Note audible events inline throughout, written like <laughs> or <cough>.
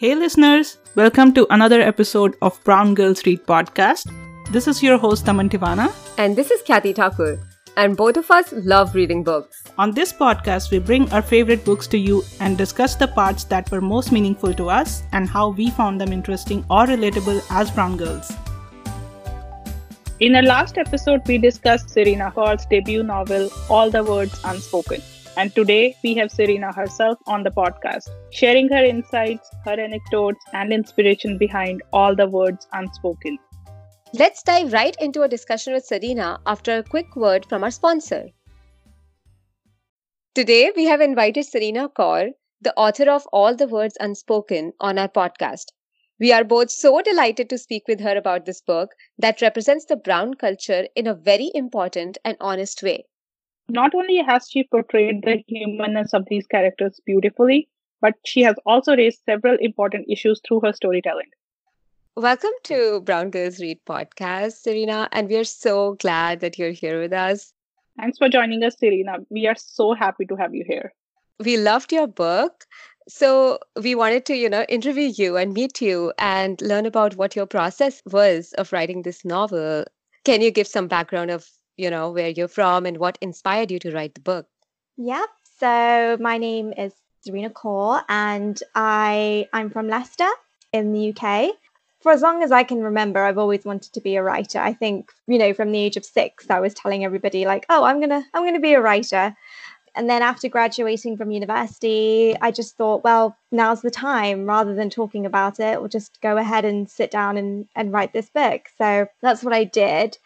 Hey, listeners, welcome to another episode of Brown Girls Read Podcast. This is your host, Aman Tivana. And this is Kathy Thakur. And both of us love reading books. On this podcast, we bring our favorite books to you and discuss the parts that were most meaningful to us and how we found them interesting or relatable as brown girls. In our last episode, we discussed Serena Kaur's debut novel, All the Words Unspoken. And today we have Serena herself on the podcast, sharing her insights, her anecdotes, and inspiration behind all the words unspoken. Let's dive right into a discussion with Serena after a quick word from our sponsor. Today we have invited Serena Kaur, the author of All the Words Unspoken, on our podcast. We are both so delighted to speak with her about this book that represents the brown culture in a very important and honest way. Not only has she portrayed the humanness of these characters beautifully, but she has also raised several important issues through her storytelling. Welcome to Brown Girls Read podcast, Serena, and we are so glad that you're here with us. Thanks for joining us, Serena. We are so happy to have you here. We loved your book. So we wanted to, you know, interview you and meet you and learn about what your process was of writing this novel. Can you give some background of you know, where you're from and what inspired you to write the book. Yep. So my name is Serena Kaur and I I'm from Leicester in the UK. For as long as I can remember, I've always wanted to be a writer. I think, you know, from the age of 6, I was telling everybody like, "Oh, I'm going to I'm going to be a writer." And then after graduating from university, I just thought, well, now's the time rather than talking about it, we'll just go ahead and sit down and, and write this book. So that's what I did.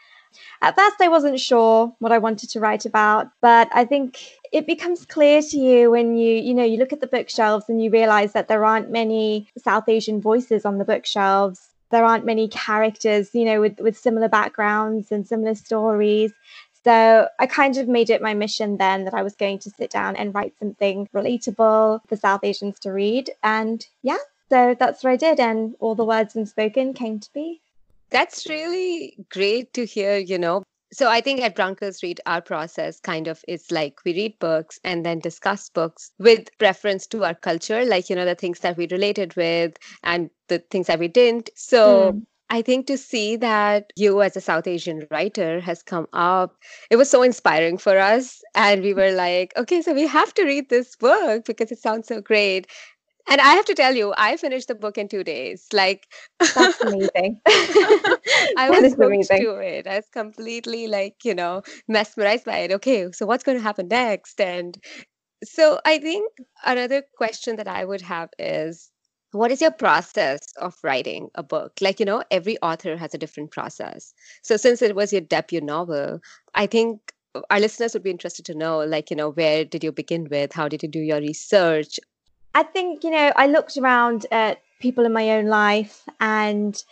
At first, I wasn't sure what I wanted to write about, but I think it becomes clear to you when you, you know, you look at the bookshelves and you realize that there aren't many South Asian voices on the bookshelves. There aren't many characters, you know, with, with similar backgrounds and similar stories. So I kind of made it my mission then that I was going to sit down and write something relatable for South Asians to read. And yeah, so that's what I did. And all the words unspoken came to be. That's really great to hear, you know. So I think at Brown Girls Read, our process kind of is like we read books and then discuss books with reference to our culture, like, you know, the things that we related with and the things that we didn't. So mm. I think to see that you as a South Asian writer has come up, it was so inspiring for us. And we were like, okay, so we have to read this book because it sounds so great. And I have to tell you, I finished the book in two days. Like that's <laughs> amazing. <laughs> I was hooked amazing. to it. I was completely like, you know, mesmerized by it. Okay, so what's going to happen next? And so I think another question that I would have is what is your process of writing a book? Like, you know, every author has a different process. So since it was your debut novel, I think our listeners would be interested to know like you know where did you begin with how did you do your research I think, you know, I looked around at people in my own life and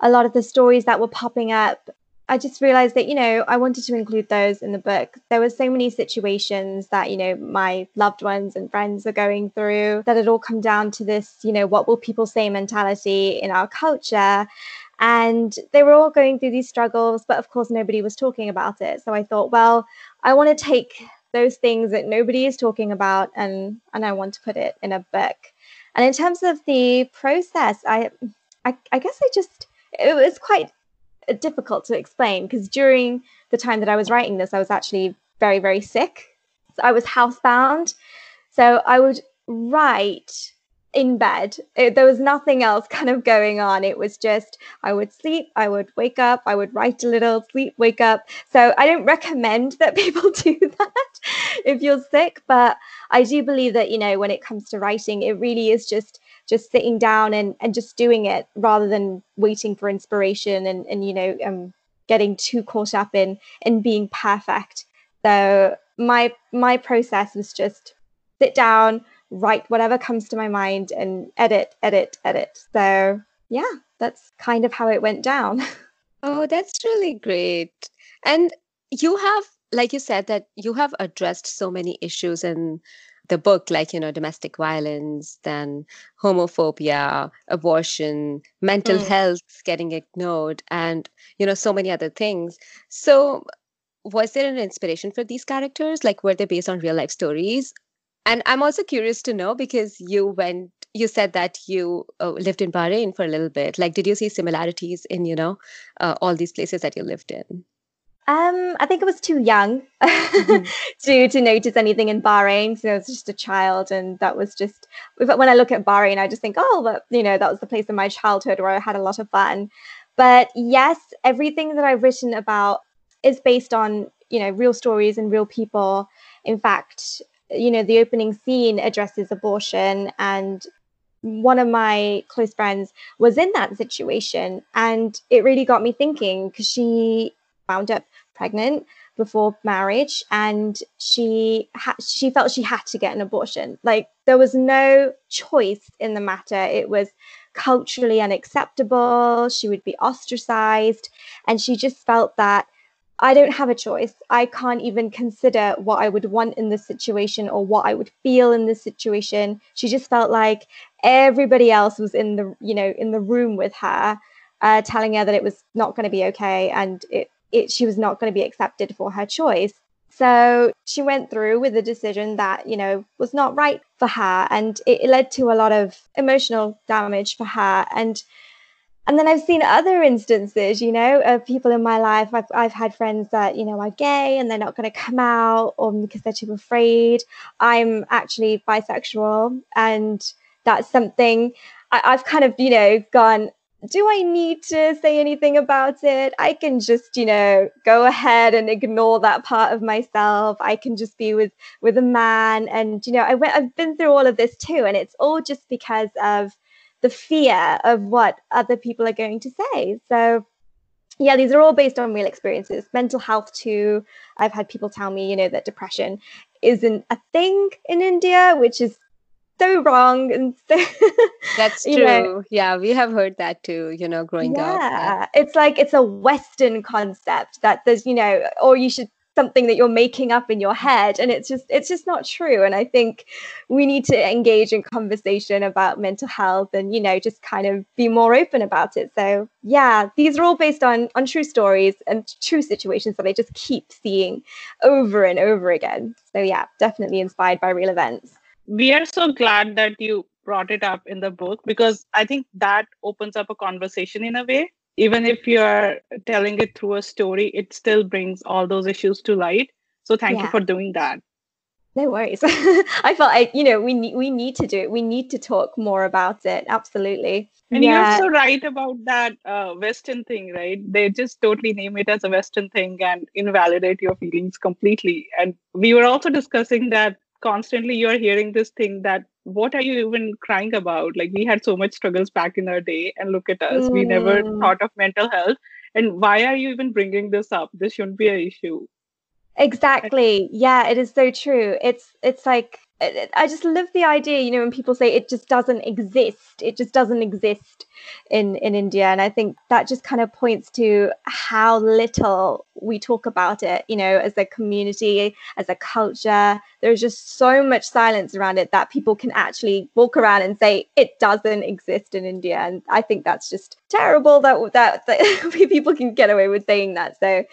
a lot of the stories that were popping up. I just realized that, you know, I wanted to include those in the book. There were so many situations that, you know, my loved ones and friends are going through that it all come down to this, you know, what will people say mentality in our culture. And they were all going through these struggles, but of course, nobody was talking about it. So I thought, well, I want to take those things that nobody is talking about and and I want to put it in a book. And in terms of the process, I I, I guess I just it was quite difficult to explain because during the time that I was writing this, I was actually very, very sick. So I was housebound. So I would write in bed. It, there was nothing else kind of going on. It was just I would sleep, I would wake up, I would write a little, sleep, wake up. So I don't recommend that <laughs> people do that <laughs> if you're sick, but I do believe that you know when it comes to writing, it really is just just sitting down and and just doing it rather than waiting for inspiration and and you know um getting too caught up in in being perfect. So my my process was just sit down write whatever comes to my mind and edit, edit, edit. So, yeah, that's kind of how it went down. <laughs> Oh, that's really great. And you have, like you said, that you have addressed so many issues in the book, like, you know, domestic violence, then homophobia, abortion, mental mm. health getting ignored, and, you know, so many other things. So, was there an inspiration for these characters? Like, were they based on real life stories? And I'm also curious to know because you went, you said that you uh, lived in Bahrain for a little bit. Like, did you see similarities in, you know, uh, all these places that you lived in? Um, I think I was too young mm-hmm. <laughs> to to notice anything in Bahrain. So I was just a child, and that was just but when I look at Bahrain, I just think, oh, but you know, that was the place in my childhood where I had a lot of fun. But yes, everything that I've written about is based on you know real stories and real people. In fact, you know, the opening scene addresses abortion and one of my close friends was in that situation and it really got me thinking because she wound up pregnant before marriage and she ha- she felt she had to get an abortion like there was no choice in the matter it was culturally unacceptable she would be ostracized and she just felt that I don't have a choice. I can't even consider what I would want in this situation or what I would feel in this situation. She just felt like everybody else was in the, you know, in the room with her, uh, telling her that it was not going to be okay and it, it, she was not going to be accepted for her choice. So she went through with a decision that, you know, was not right for her. And it, it led to a lot of emotional damage for her. And and then I've seen other instances, you know, of people in my life. I've, I've had friends that, you know, are gay and they're not going to come out or because they're too afraid. I'm actually bisexual and that's something I, I've kind of, you know, gone, do I need to say anything about it? I can just, you know, go ahead and ignore that part of myself. I can just be with with a man, and you know, I went. I've been through all of this too, and it's all just because of the fear of what other people are going to say. So, yeah, these are all based on real experiences. Mental health, too. I've had people tell me, you know, that depression isn't a thing in India, which is so wrong and so <laughs> that's true know, yeah we have heard that too you know growing yeah, up yeah. It's like it's a western concept that there's you know or you should something that you're making up in your head and it's just it's just not true. And i think we need to engage in conversation about mental health and you know just kind of be more open about it. So yeah these are all based on on true stories and true situations that i just keep seeing over and over again. So yeah definitely inspired by real events we are so glad that you brought it up in the book because i think that opens up a conversation in a way even if you're telling it through a story, it still brings all those issues to light. So thank yeah. you for doing that. No worries. <laughs> I felt I, you know, we need we need to do it. We need to talk more about it. Absolutely. And yeah. you're so right about that uh, Western thing, right? They just totally name it as a Western thing and invalidate your feelings completely. And we were also discussing that constantly you're hearing this thing that what are you even crying about? Like we had so much struggles back in our day and look at us mm. we never mm. thought of mental health. And why are you even bringing this up? This shouldn't be an issue. Exactly. Yeah it is so true. It's it's like I just love the idea, you know, when people say it just doesn't exist, it just doesn't exist in in India, and I think that just kind of points to how little we talk about it, you know, as a community, as a culture. There's just so much silence around it that people can actually walk around and say it doesn't exist in India, and I think that's just terrible that that, that <laughs> people can get away with saying that. So.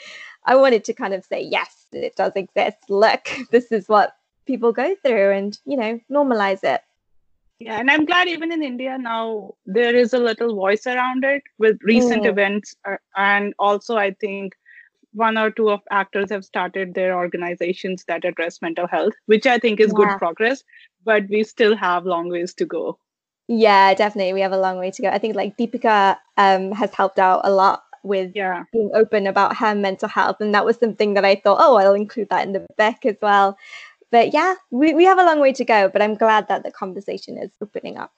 I wanted to kind of say, yes, it does exist. Look, this is what people go through and you know normalize it yeah and i'm glad even in india now there is a little voice around it with recent mm. events uh, and also i think one or two of actors have started their organizations that address mental health which i think is yeah. good progress but we still have long ways to go yeah definitely we have a long way to go i think like deepika um, has helped out a lot with yeah. being open about her mental health and that was something that i thought oh i'll include that in the book as well but yeah, we, we have a long way to go, but I'm glad that the conversation is opening up.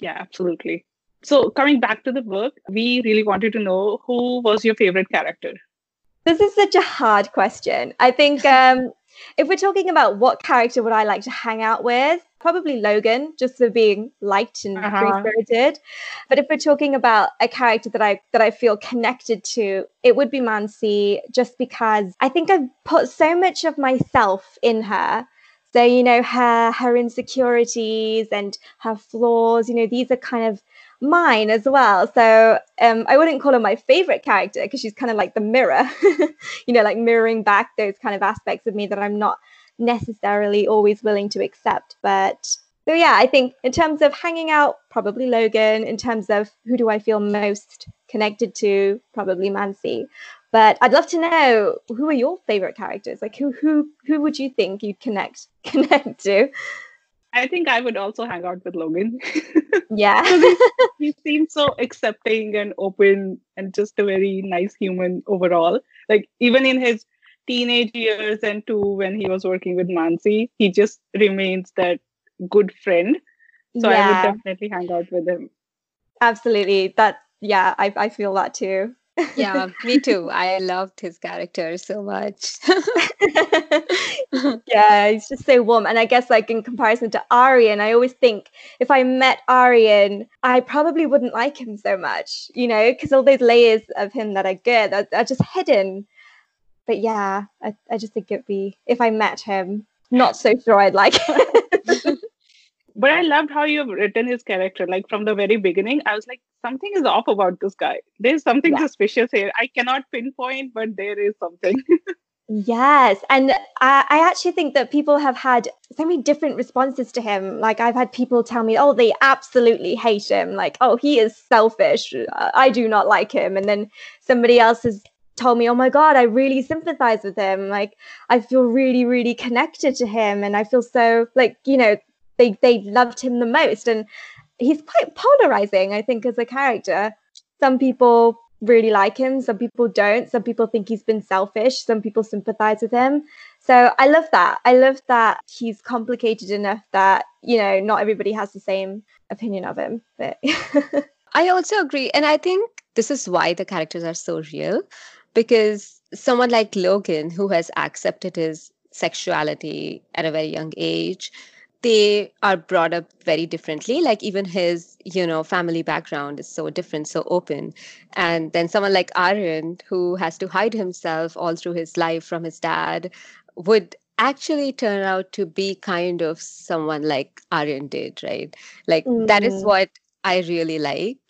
Yeah, absolutely. So, coming back to the book, we really wanted to know who was your favorite character? This is such a hard question. I think um, if we're talking about what character would I like to hang out with, probably Logan, just for being liked and uh-huh. free spirited. But if we're talking about a character that I that I feel connected to, it would be Mansi, just because I think I've put so much of myself in her so, you know, her her insecurities and her flaws, you know, these are kind of mine as well. So um, I wouldn't call her my favorite character because she's kind of like the mirror, <laughs> you know, like mirroring back those kind of aspects of me that I'm not necessarily always willing to accept. But so yeah, I think in terms of hanging out, probably Logan. In terms of who do I feel most connected to, probably Mansi. But I'd love to know who are your favorite characters? Like who who who would you think you'd connect <laughs> connect to? I think I would also hang out with Logan. <laughs> Yeah. <laughs> he seems so accepting and open and just a very nice human overall. Like even in his teenage years and too when he was working with Mansi, he just remains that good friend. So yeah. I would definitely hang out with him. Absolutely. That yeah, I, I feel that too yeah, <laughs> me too. I loved his character so much. <laughs> yeah, he's just so warm. And I guess, like, in comparison to Aryan, I always think if I met Aryan, I probably wouldn't like him so much, you know, because all those layers of him that are good are, are just hidden. But yeah, I, I just think it'd be, if I met him, not so sure I'd like him <laughs> but I loved how you've written his character. Like from the very beginning, I was like, something is off about this guy. There's something yeah. suspicious here. I cannot pinpoint, but there is something. <laughs> yes. And I, I, actually think that people have had so many different responses to him. Like I've had people tell me, oh, they absolutely hate him. Like, oh, he is selfish. I do not like him. And then somebody else has told me, oh my God, I really sympathize with him. Like, I feel really, really connected to him. And I feel so, like, you know, they they loved him the most. And he's quite polarizing i think as a character. Some people really like him some people don't. Some people think he's been selfish some people sympathize with him. So i love that. I love that he's complicated enough that you know not everybody has the same opinion of him but <laughs> i also agree and i think this is why the characters are so real because someone like logan who has accepted his sexuality at a very young age they are brought up very differently like even his you know family background is so different so open and then someone like aryan who has to hide himself all through his life from his dad would actually turn out to be kind of someone like aryan did right like mm. that is mm. what i really liked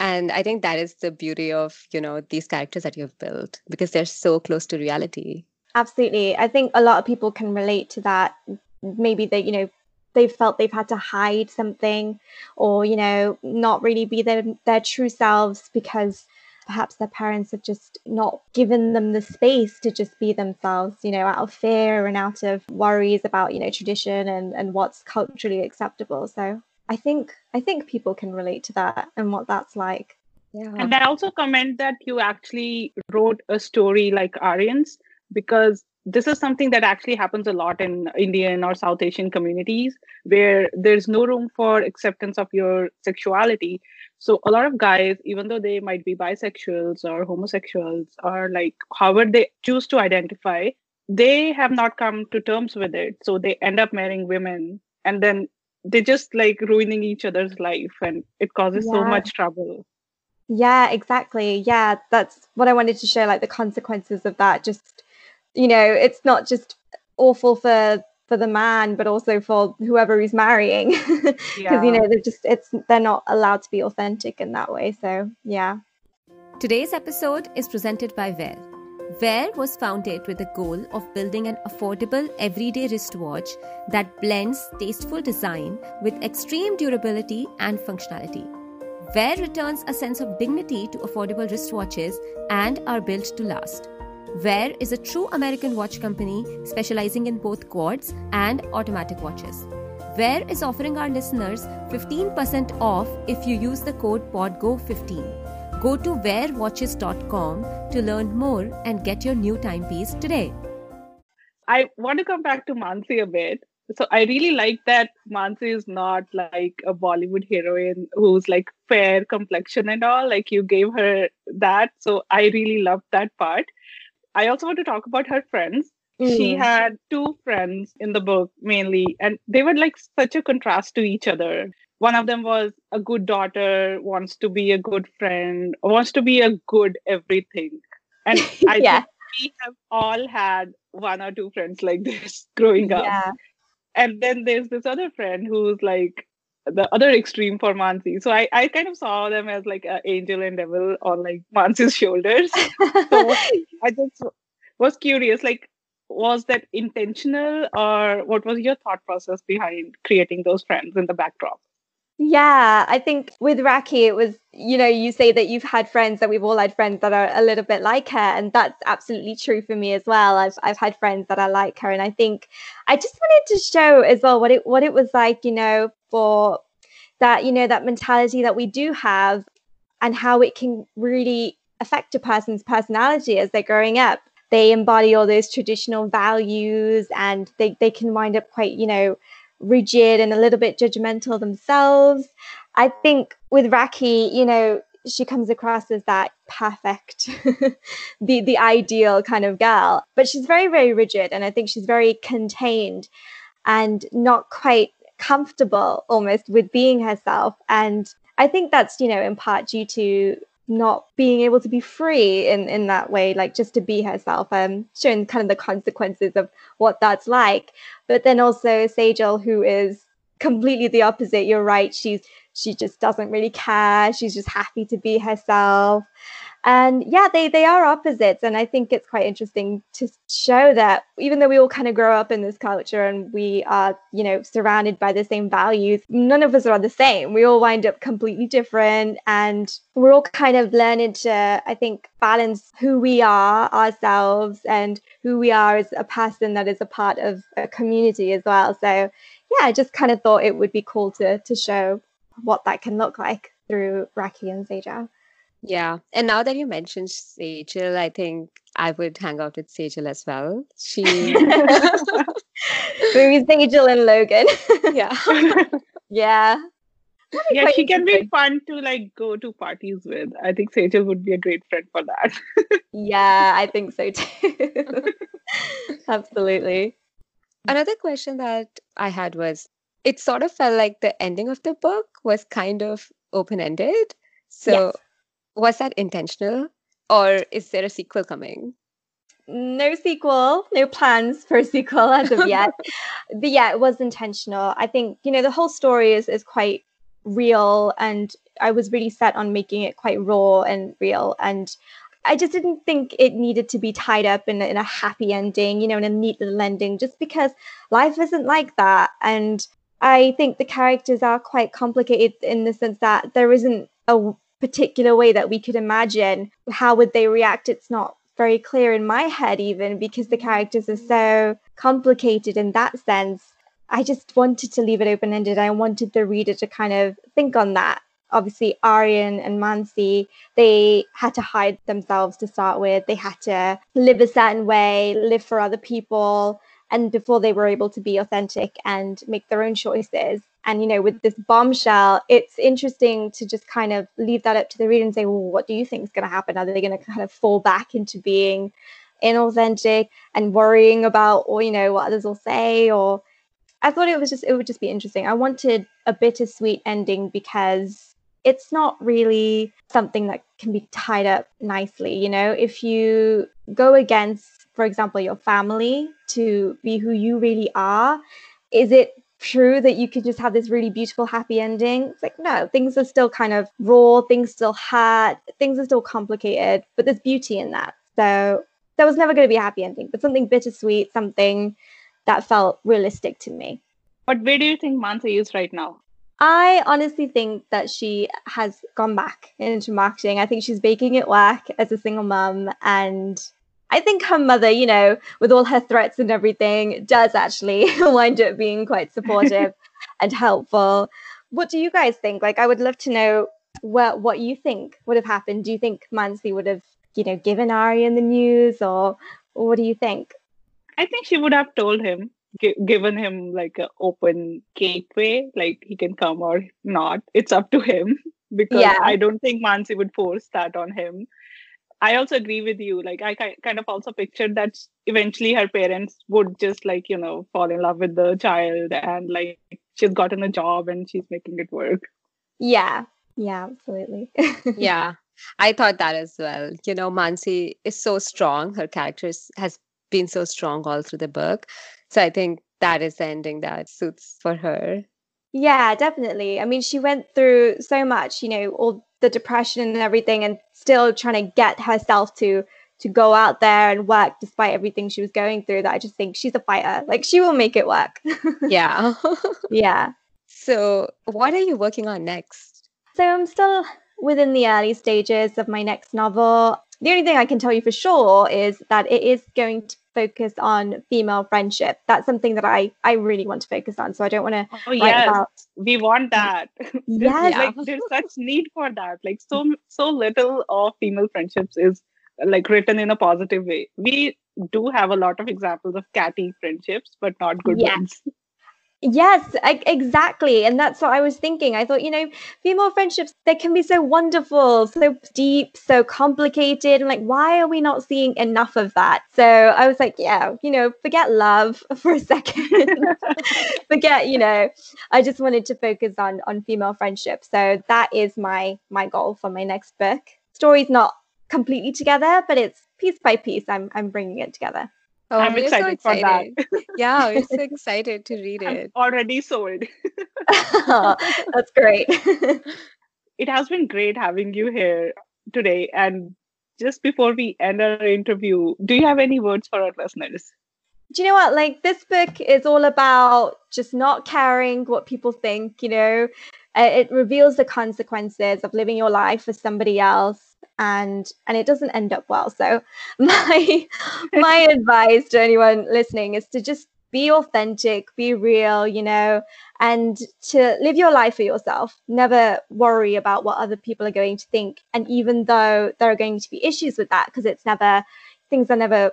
and i think that is the beauty of you know these characters that you've built because they're so close to reality. Absolutely. I think a lot of people can relate to that. Maybe they you know they've felt they've had to hide something or you know not really be their their true selves because perhaps their parents have just not given them the space to just be themselves you know out of fear and out of worries about you know tradition and and what's culturally acceptable. So i think i think people can relate to that and what that's like yeah and i also comment that you actually wrote a story like aryan's because this is something that actually happens a lot in Indian or South Asian communities where there's no room for acceptance of your sexuality. So a lot of guys, even though they might be bisexuals or homosexuals or like however they choose to identify, they have not come to terms with it. So they end up marrying women and then they just like ruining each other's life and it causes yeah. so much trouble. Yeah, exactly. Yeah, that's what I wanted to share like the consequences of that just you know, it's not just awful for for the man, but also for whoever he's marrying, <laughs> because yeah. you know they're just it's they're not allowed to be authentic in that way. So yeah. Today's episode is presented by Wear. Wear was founded with the goal of building an affordable everyday wristwatch that blends tasteful design with extreme durability and functionality. Wear returns a sense of dignity to affordable wristwatches and are built to last. Wear is a true American watch company specializing in both quartz and automatic watches. Wear is offering our listeners 15% off if you use the code PODGO15. Go to wearwatches.com to learn more and get your new timepiece today. I want to come back to Mansi a bit. So I really like that Mansi is not like a Bollywood heroine who's like fair complexion and all. Like you gave her that. So I really loved that part. I also want to talk about her friends. Mm. She had two friends in the book mainly, and they were like such a contrast to each other. One of them was a good daughter, wants to be a good friend, wants to be a good everything. And <laughs> I yeah. think we have all had one or two friends like this <laughs> growing up. Yeah. And then there's this other friend who's like the other extreme for Mansi. So I, I kind of saw them as like an angel and devil on like Mansi's shoulders. so <laughs> I just was curious, like, was that intentional or what was your thought process behind creating those friends in the backdrop? Yeah, I think with Rakhi, it was, you know, you say that you've had friends that we've all had friends that are a little bit like her. And that's absolutely true for me as well. I've I've had friends that are like her. And I think I just wanted to show as well what it what it was like, you know, for that, you know, that mentality that we do have and how it can really affect a person's personality as they're growing up. They embody all those traditional values and they, they can wind up quite, you know, rigid and a little bit judgmental themselves. I think with Rakhi, you know, she comes across as that perfect, <laughs> the the ideal kind of girl, but she's very very rigid, and I think she's very contained and not quite comfortable almost with being herself. And I think that's you know in part due to not being able to be free in in that way like just to be herself um showing kind of the consequences of what that's like. But then also Sejal who is completely the opposite you're right she's she just doesn't really care. She's just happy to be herself. And yeah they they are opposites. And i think it's quite interesting to show that even though we all kind of grow up in this culture and we are you know surrounded by the same values none of us are the same. We all wind up completely different. And we're all kind of learning to i think balance who we are ourselves and who we are as a person that is a part of a community as well. So yeah i just kind of thought it would be cool to to show what that can look like through Rakhi and Sejal. Yeah. And now that you mentioned Sejal, I think I would hang out with Sejal as well. She <laughs> Maybe Sejal and Logan. <laughs> yeah. <laughs> yeah. Yeah, she can be fun to like go to parties with. I think Sejal would be a great friend for that. yeah, I think so too. Absolutely. Another question that I had was it sort of felt like the ending of the book was kind of open ended. So yes was that intentional or is there a sequel coming? No sequel, no plans for a sequel as of <laughs> yet. but yeah, it was intentional. I think, you know, the whole story is is quite real and I was really set on making it quite raw and real and I just didn't think it needed to be tied up in, in a happy ending, you know, in a neat little ending, just because life isn't like that. And I think the characters are quite complicated in the sense that there isn't a particular way that we could imagine how would they react. It's not very clear in my head even because the characters are so complicated in that sense. I just wanted to leave it open ended i wanted the reader to kind of think on that. Obviously Aryan and Mansi, they had to hide themselves to start with. They had to live a certain way, live for other people, and before they were able to be authentic and make their own choices. And, you know, with this bombshell, it's interesting to just kind of leave that up to the reader and say, well, what do you think is going to happen? Are they going to kind of fall back into being inauthentic and worrying about, or, you know, what others will say? Or I thought it was just, it would just be interesting. I wanted a bittersweet ending because it's not really something that can be tied up nicely. You know, if you go against, for example, your family to be who you really are, is it true that you could just have this really beautiful happy ending? It's like no things are still kind of raw things still hurt things are still complicated but there's beauty in that. So there was never going to be a happy ending but something bittersweet something that felt realistic to me. But where do you think mansi is right now? I honestly think that she has gone back into marketing. I think she's making it work as a single mum and I think her mother, you know, with all her threats and everything, does actually <laughs> wind up being quite supportive <laughs> and helpful. What do you guys think? Like, I would love to know what what you think would have happened. Do you think Mansi would have, you know, given Aryan the news, or, or what do you think? I think she would have told him, g- given him like an open gateway, like he can come or not. It's up to him <laughs> because yeah. I don't think Mansi would force that on him. I also agree with you. Like, I kind of also pictured that eventually her parents would just like, you know, fall in love with the child and like she's gotten a job and she's making it work. Yeah. Yeah, absolutely. <laughs> yeah. I thought that as well. You know, Mansi is so strong. Her character has been so strong all through the book. So I think that is the ending that suits for her. Yeah, definitely. I mean, she went through so much, you know, all the depression and everything and still trying to get herself to to go out there and work despite everything she was going through that I just think she's a fighter. Like she will make it work. <laughs> yeah. yeah. So, what are you working on next? So, I'm still within the early stages of my next novel. The only thing I can tell you for sure is that it is going to focus on female friendship. That's something that I I really want to focus on. So I don't want to. Oh yes, about... we want that. <laughs> Yes, like there's such need for that. Like so so little of female friendships is like written in a positive way. We do have a lot of examples of catty friendships, but not good ones. Yes, I, exactly. And that's what I was thinking. I thought, you know, female friendships, they can be so wonderful, so deep, so complicated. And like, why are we not seeing enough of that? So I was like, yeah, you know, forget love <laughs> for a second. <laughs> forget, you know, I just wanted to focus on on female friendship. So that is my my goal for my next book. Story's not completely together, but it's piece by piece. I'm I'm bringing it together. Oh, I'm excited, so excited, for that. yeah, I'm so <laughs> excited to read it. I'm already sold. <laughs> <laughs> that's great. it has been great having you here today. And just before we end our interview, do you have any words for our listeners? Do you know what? Like, this book is all about just not caring what people think, you know, uh, it reveals the consequences of living your life for somebody else and and it doesn't end up well. So <laughs> my my <laughs> advice to anyone listening is to just be authentic be real you know and to live your life for yourself. Never worry about what other people are going to think. And even though there are going to be issues with that because it's never things are never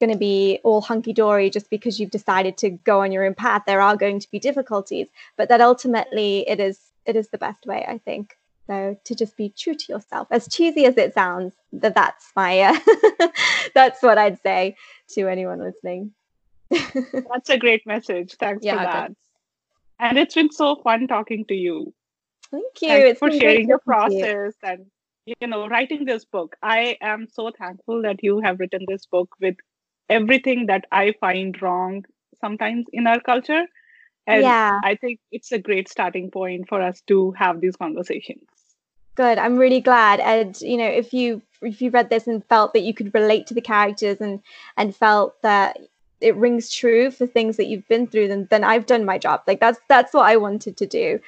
going to be all hunky dory just because you've decided to go on your own path there are going to be difficulties. But that ultimately it is it is the best way i think so to just be true to yourself, as cheesy as it sounds, that that's my uh, <laughs> that's what I'd say to anyone listening. <laughs> that's a great message. Thanks yeah, for that. Thanks. And it's been so fun talking to you. Thank you. Thanks it's for sharing your process you. and you know writing this book. I am so thankful that you have written this book with everything that I find wrong sometimes in our culture. And yeah. I think it's a great starting point for us to have these conversations. Good. I'm really glad. And you know, if you if you read this and felt that you could relate to the characters and and felt that it rings true for things that you've been through, then then I've done my job. Like that's that's what I wanted to do.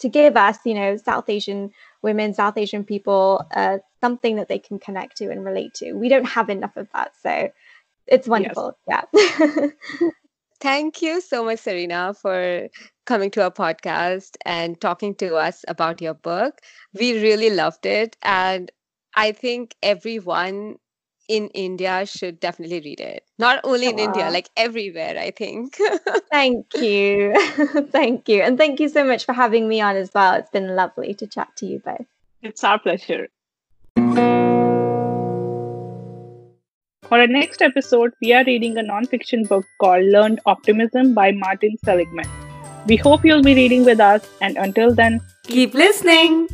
To give us, you know, South Asian women, South Asian people, uh, something that they can connect to and relate to. We don't have enough of that. So it's wonderful. Yes. Yeah. <laughs> Thank you so much, Serena, for coming to our podcast and talking to us about your book. We really loved it. And I think everyone in India should definitely read it. Not only in Aww. India, like everywhere, I think. <laughs> thank you. <laughs> thank you. And thank you so much for having me on as well. It's been lovely to chat to you both. It's our pleasure. For our next episode, we are reading a non-fiction book called Learned Optimism by Martin Seligman. We hope you'll be reading with us, and until then, keep listening.